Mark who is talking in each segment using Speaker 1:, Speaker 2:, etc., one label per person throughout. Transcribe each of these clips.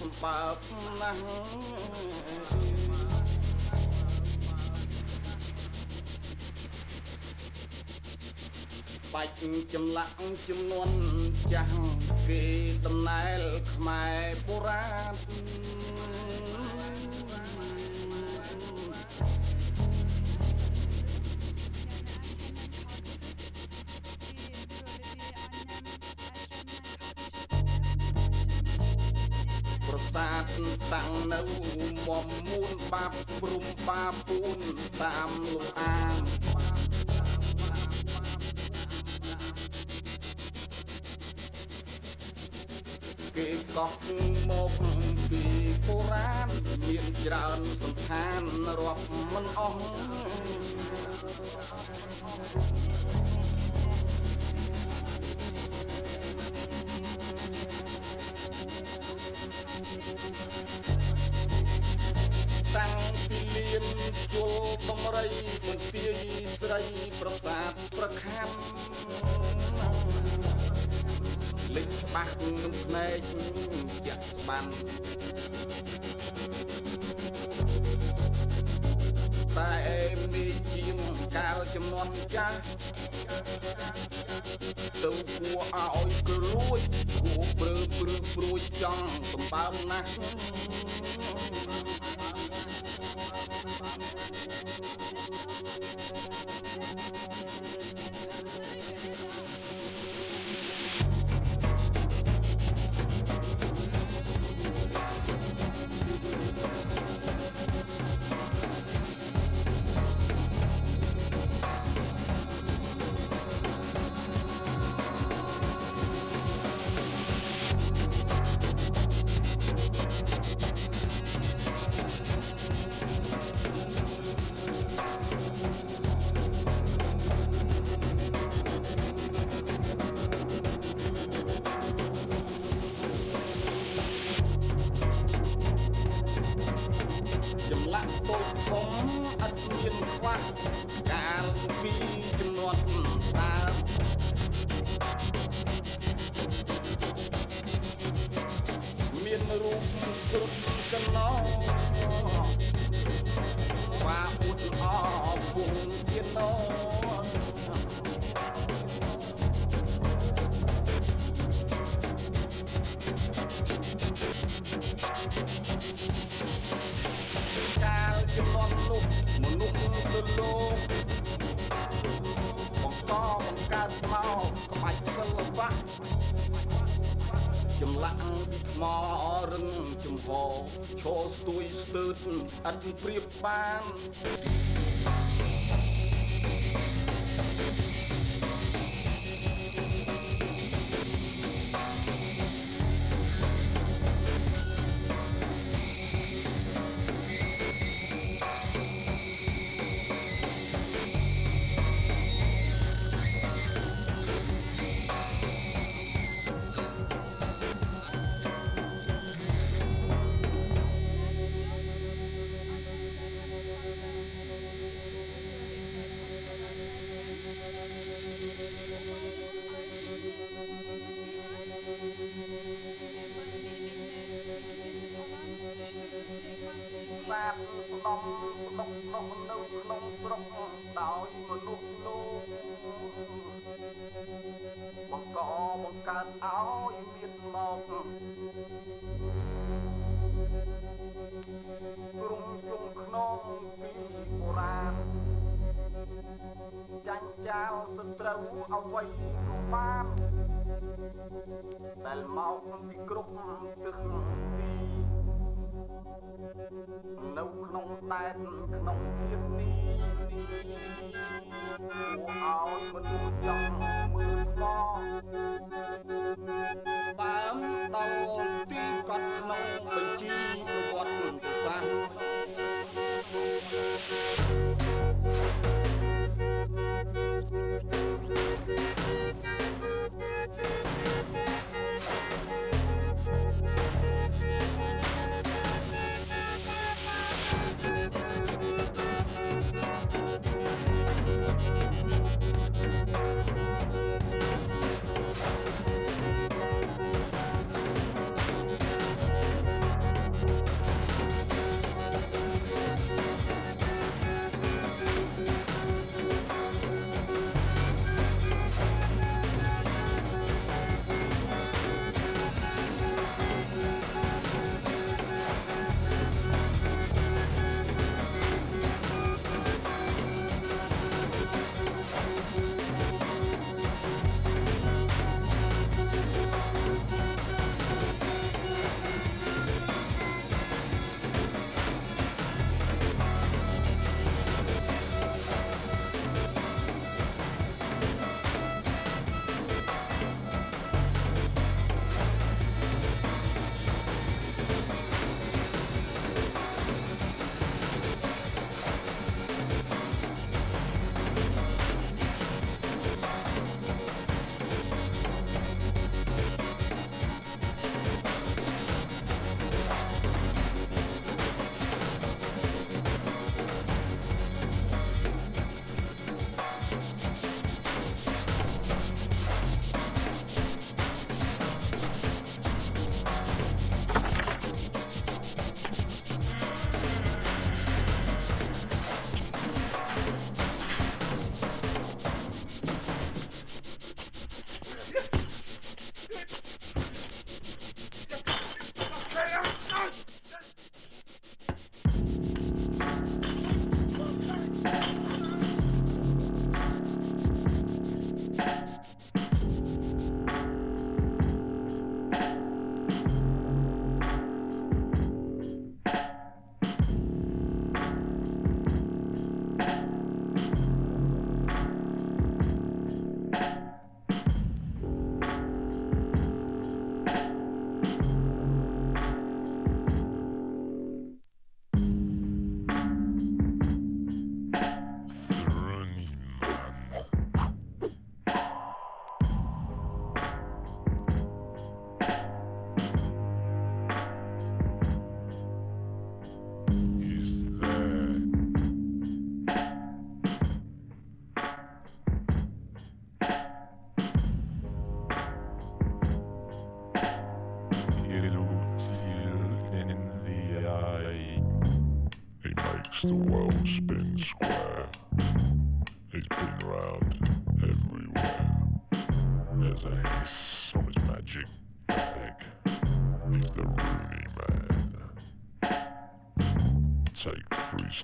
Speaker 1: សម្បើបណាស់បាច់ចម្លាក់ចំនួនចាស់គេតំណែលខ្មែរបុរាណ នៅមុំមូនបាប់ព្រំបាពូនតាមលំអានគេកោះមកពីបុរាណមានច្រើនសន្តានរាប់មិនអស់ តាំងពីលៀនជលបំរីមន្ទាយស្រីប្រាសាទប្រខំលេចច្បាស់នឹងភ្នែកជាក់ស្បាំតែអេមីជាងកាលចំនួនចាស់ទៅគួរឲ្យក្រួយគួរព្រឺព្រឺព្រួយចង់សម្បើមណាស់ Thank you. គ្រប់កណ្ដោបាអ៊ុតអពុងទៀនណោកាលចំនួននោះមនុស្សសលោកបង្កបង្កើតមកក្បាច់សិល្បៈចម្លាក់ពីថ្ម រឹងចំហឈរស្ទួយស្ទើតឥតព្រៀបបាន ដែលមកពីគ្រប់ទិសទីនៅក្នុងដែនក្នុងជាតិនេះគួរឲ្យមនុស្សចង់មើលថ្មបើម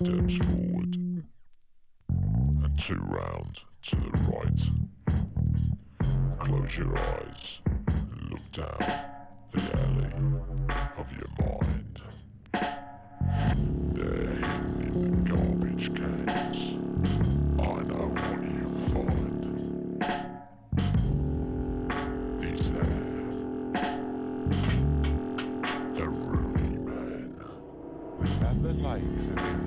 Speaker 2: steps forward and two round to the right. Close your eyes and look down the alley of your mind. They're hidden in the garbage cans. I know what you'll find. He's there. The Rooney Man.
Speaker 3: Is that the likes of him?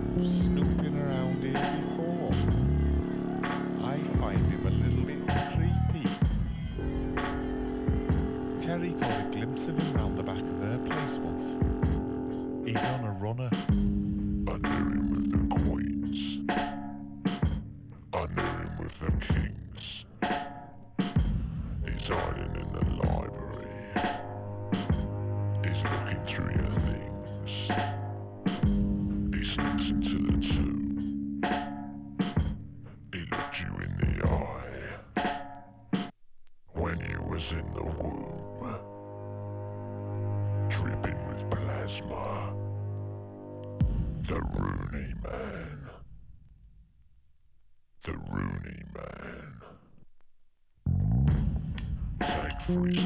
Speaker 3: free.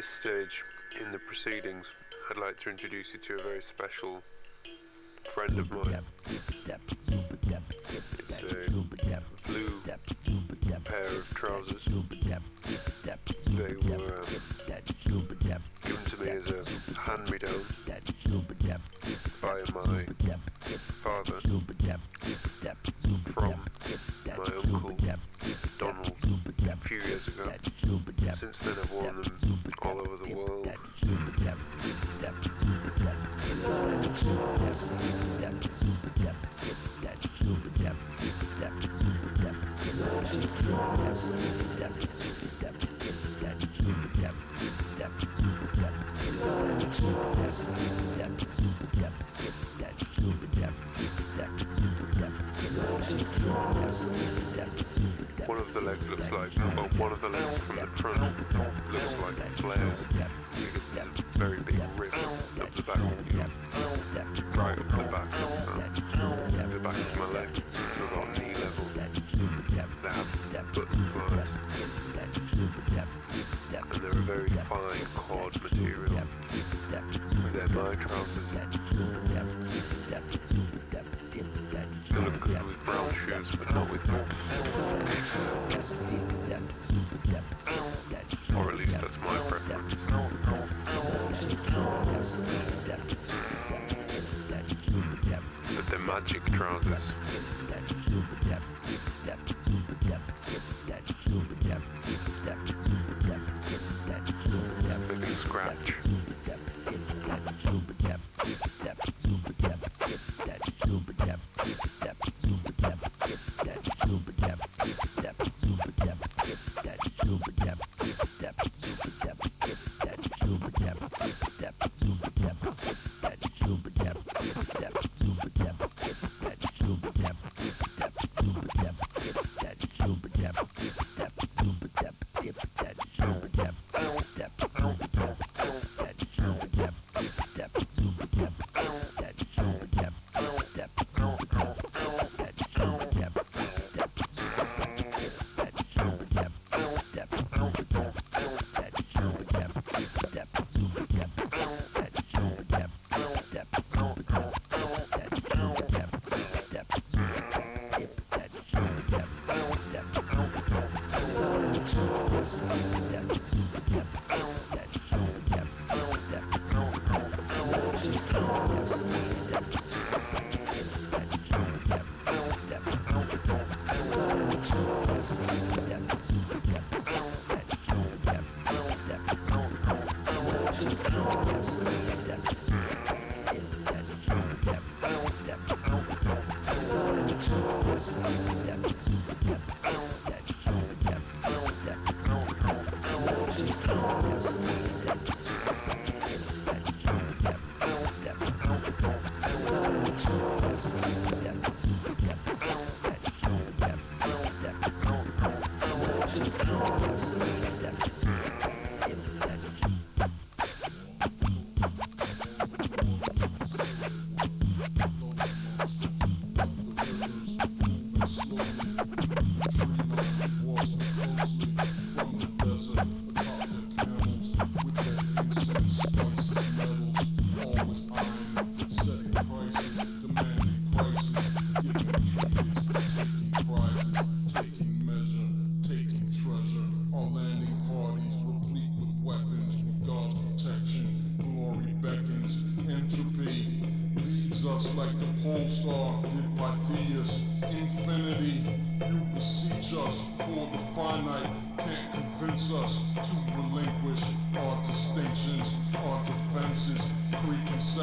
Speaker 3: this stage in the proceedings, I'd like to introduce you to a very special friend of mine. It's a
Speaker 2: blue pair of trousers. fine, hard material. Yep. Yep. Thereby trousers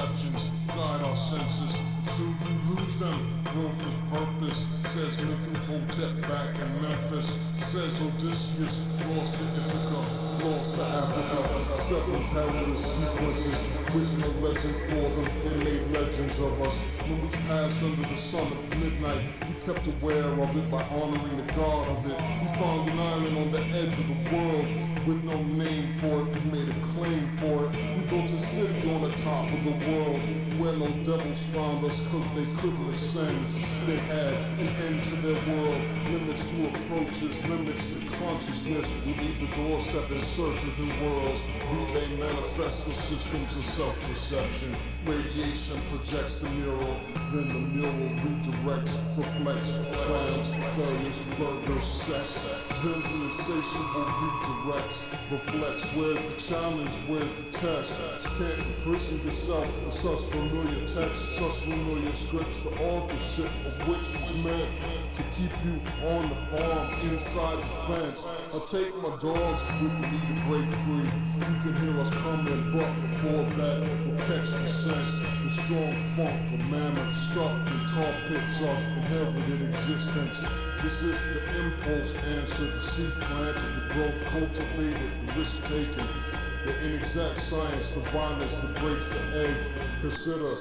Speaker 2: perceptions, guide our senses. Soon you lose them, growth is purpose, says Mithilhotep back in Memphis. Says Odysseus, lost in Ithaca, lost to Africa. Seven parallel sequences, written legends for them, they made legends of us. When we passed under the
Speaker 4: sun of midnight, we kept aware of it by honoring the god of it. We found an island on the edge of the world with no name for it. We made a claim for it. We built a city on the top of the world where no devils found us cause they couldn't ascend. They had an end to their world, limits to approaches, limits to consciousness. We leave the
Speaker 5: doorstep in search of new worlds. We may manifest the systems of self-perception. Radiation projects the mural, then the mural redirects, reflects, plans, failures, burger sex. The insatiable redirects, reflects. Where's the challenge? Where's the test? Can't imprison yourself with such familiar text, such familiar scripts, the authorship of which was meant to keep you on the farm inside the fence. I take my dogs with me to break free. You can hear us coming, but before that, we'll catch the sense. The strong funk of mammoth stuck in tar pits of inherited existence. This is the impulse answer, the seed planted, the growth cultivated, the risk taken. The inexact science, the violence that breaks the egg. Consider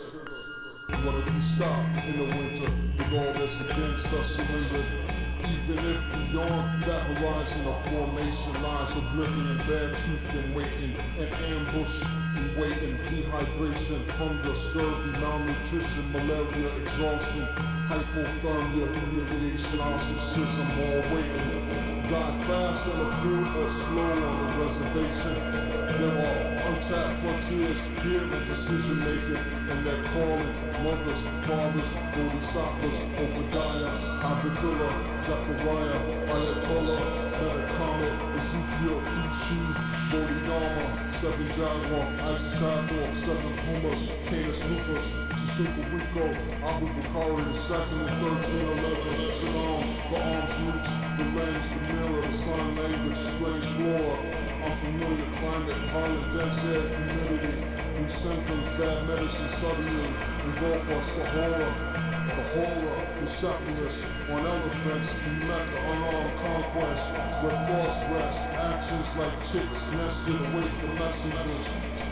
Speaker 5: what if we stop in the winter with all that's against us surrendered? Even if beyond that horizon of formation lies oblivion, bad truth and waiting, and ambush and waiting, dehydration, hunger, scurvy, malnutrition, malaria, exhaustion, hypothermia, humiliation, ostracism, all waiting. Die fast on the field or slow on the reservation. There are untapped frontiers here in decision making, and they're calling mothers, fathers, bodhisattvas, Obadiah, Abdullah, Zechariah, Ayatollah, Metacomet, Ezekiel, Fuxi, Bodhidharma, Seven Jaguar, Isis Hathor, Seven Pumas, Canis Lupus, Tashunka Witko, Abu Bakari, the second and thirteen eleven, Shalom, the arms reach, the range, the mirror, the sign language, the strange flora, unfamiliar climate, violent dense air, humidity, new symptoms, bad medicine, suddenly engulf us, the horror, the horror, the Cephalus, on elephants, we met the unarmed conquest, where thoughts rest, actions like chicks nested await the messengers.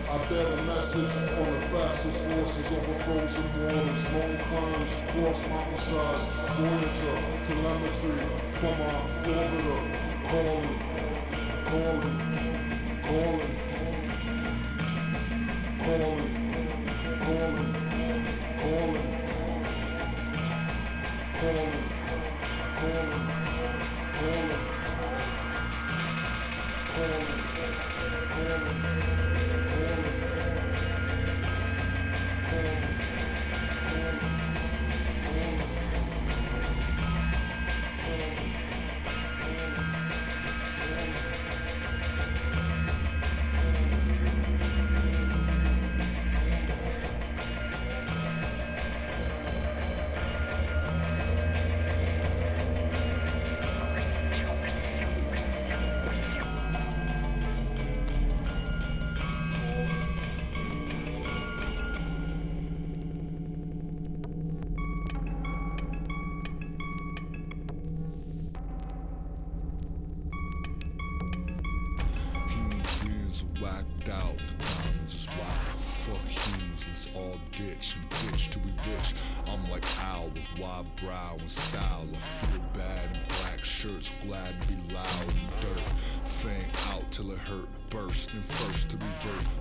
Speaker 5: I bear the message on the fastest horses over frozen waters, long climbs, cross mountainsides, Voyager, telemetry, from our orbiter, calling, calling, calling, calling,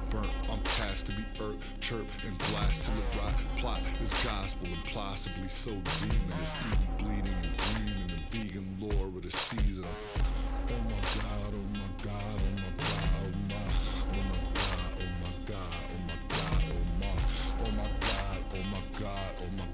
Speaker 6: Burnt, I'm tasked to be irk, chirp and blast till it rot. Plot is gospel and possibly so demon. It's even bleeding and green in the vegan lore with a season. Oh my god, oh my god, oh my god, oh my, oh my god, oh my god, oh my god, oh my, oh my god, oh my god, oh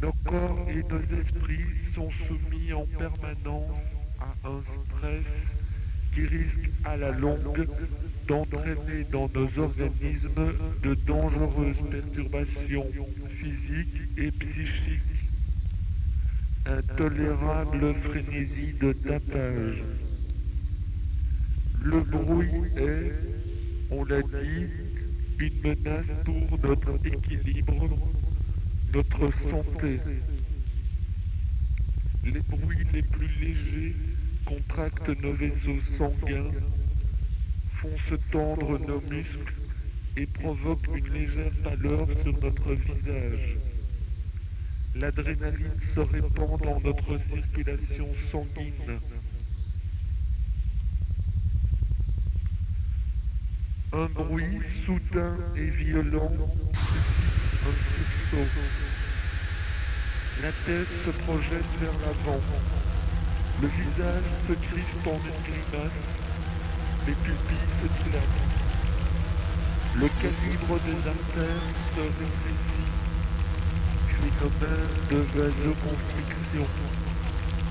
Speaker 7: nos corps et nos esprits sont soumis en permanence à un stress qui risque à la longue d'entraîner dans nos organismes de dangereuses perturbations physiques et psychiques. Intolérable frénésie de tapage. Le bruit est, on l'a dit, une menace pour notre équilibre notre santé. Les bruits les plus légers contractent nos vaisseaux sanguins, font se tendre nos muscles et provoquent une légère pâleur sur notre visage. L'adrénaline se répand dans notre circulation sanguine. Un bruit soudain et violent La tête se projette vers l'avant. Le visage se crispe en une grimace. Les pupilles se dilatent. Le calibre des artères se rétrécit. Phénomène de vasoconstriction,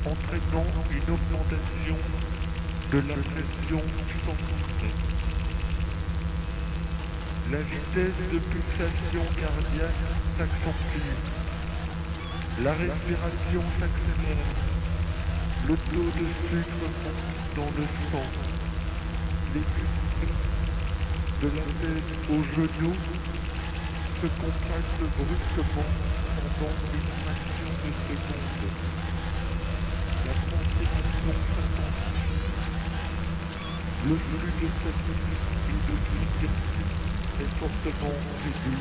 Speaker 7: entraînant une augmentation de la pression sanguine. La vitesse de pulsation cardiaque s'accentue. La respiration s'accélère. Le taux de sucre monte dans le sang. Les de la tête aux genoux se contractent brusquement pendant une fraction de seconde. La transpiration. Le flux de salive et de c'est pour ce bon début.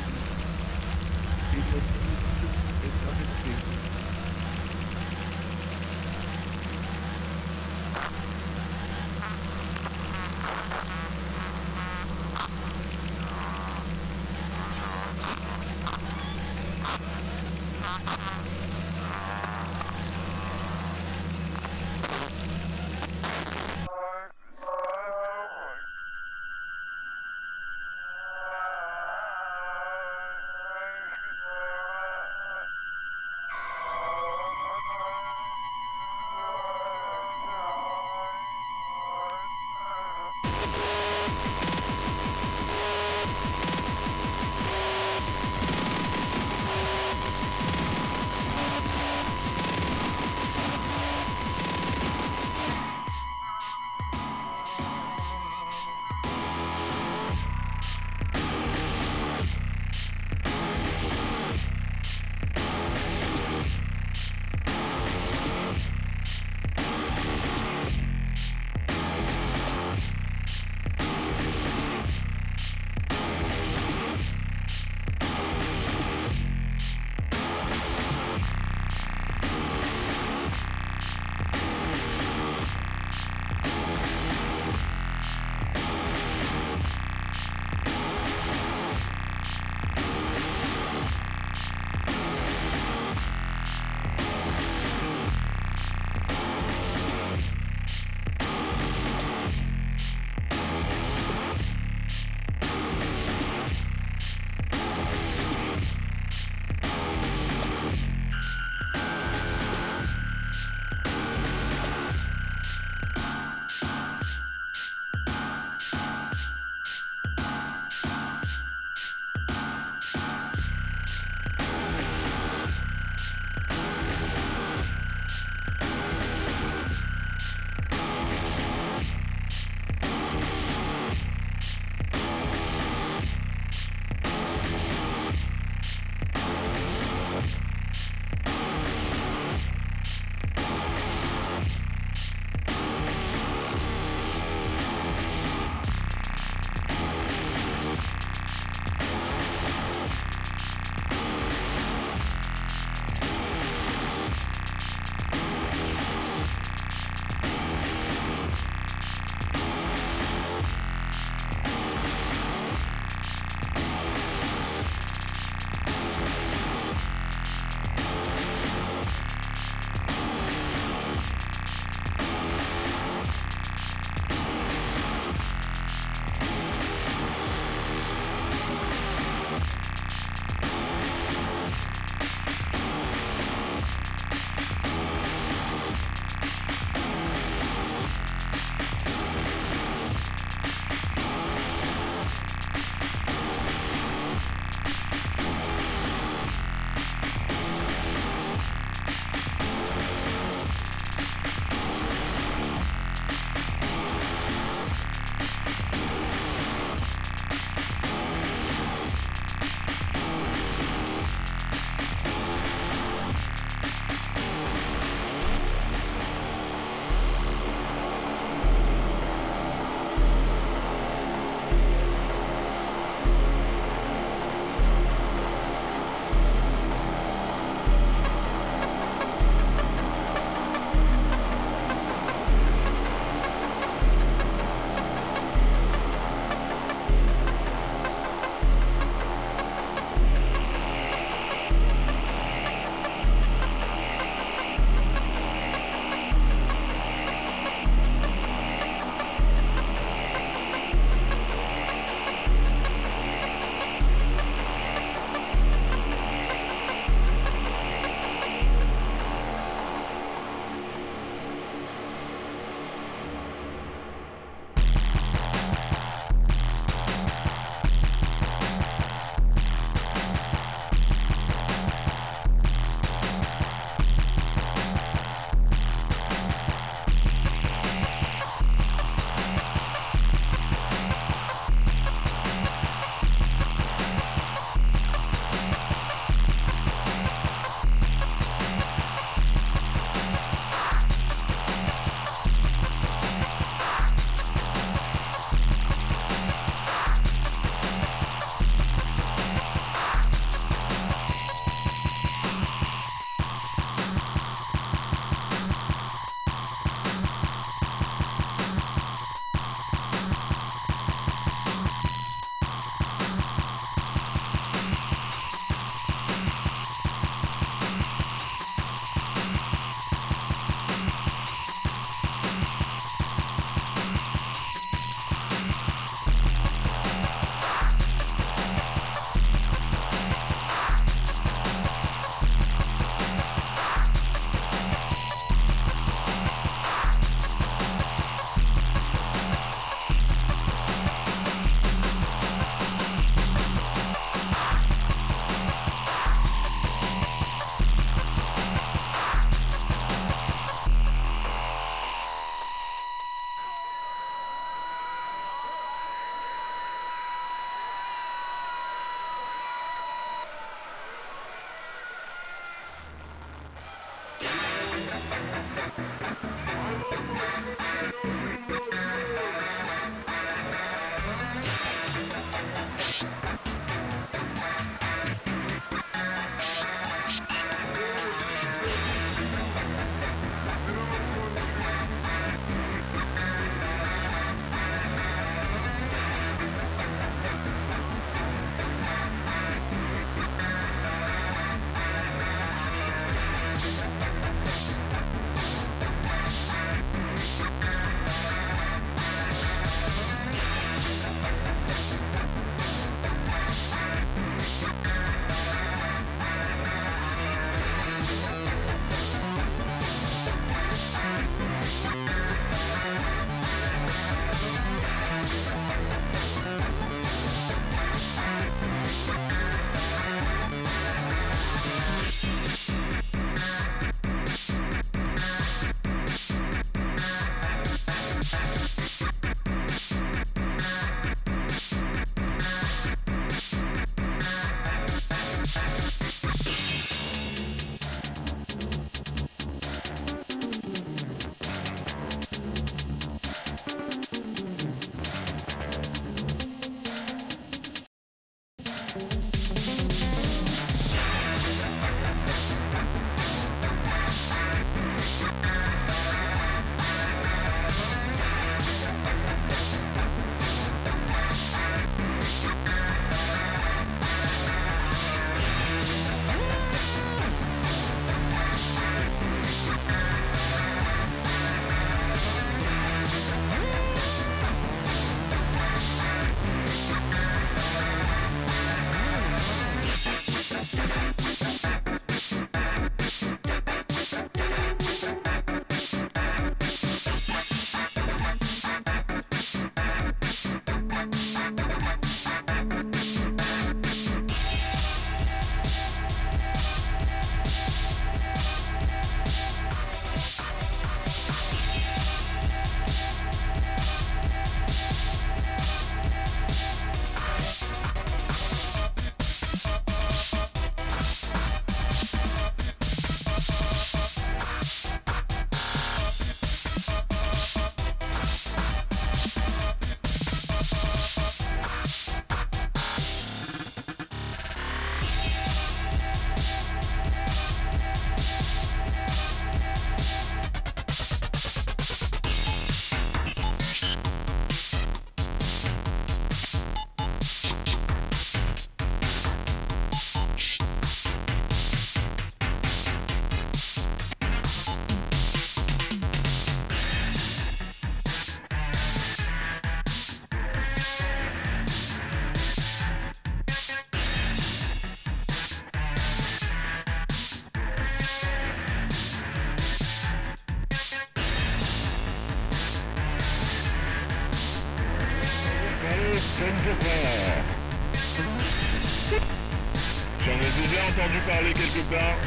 Speaker 8: J'en ai déjà entendu parler quelque part.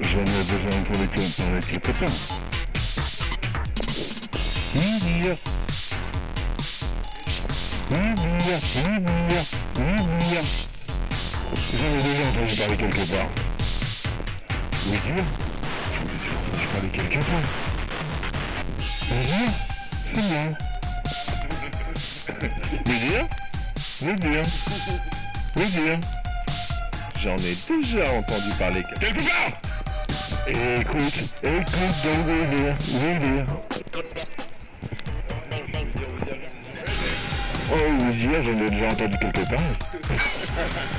Speaker 8: J'en ai déjà entendu parler quelque part. Oui, dire. Oui, dire. J'en ai déjà entendu parler quelque part. Oui, dire. J'en ai déjà entendu parler quelque part. C'est bien. Oui. Oui. Oui. J'en ai déjà entendu parler quelque part. Écoute, écoute donc. Oui, dire. Oh, dire, j'en ai déjà entendu quelque part.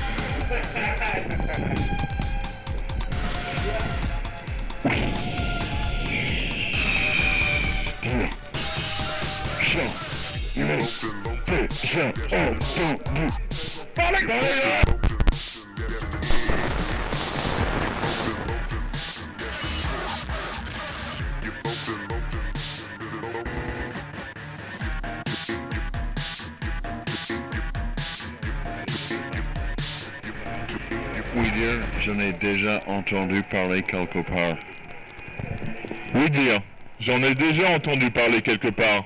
Speaker 8: Fala, galera! J'en ai déjà entendu parler quelque part. Oui, dire,
Speaker 9: J'en ai déjà entendu parler quelque part.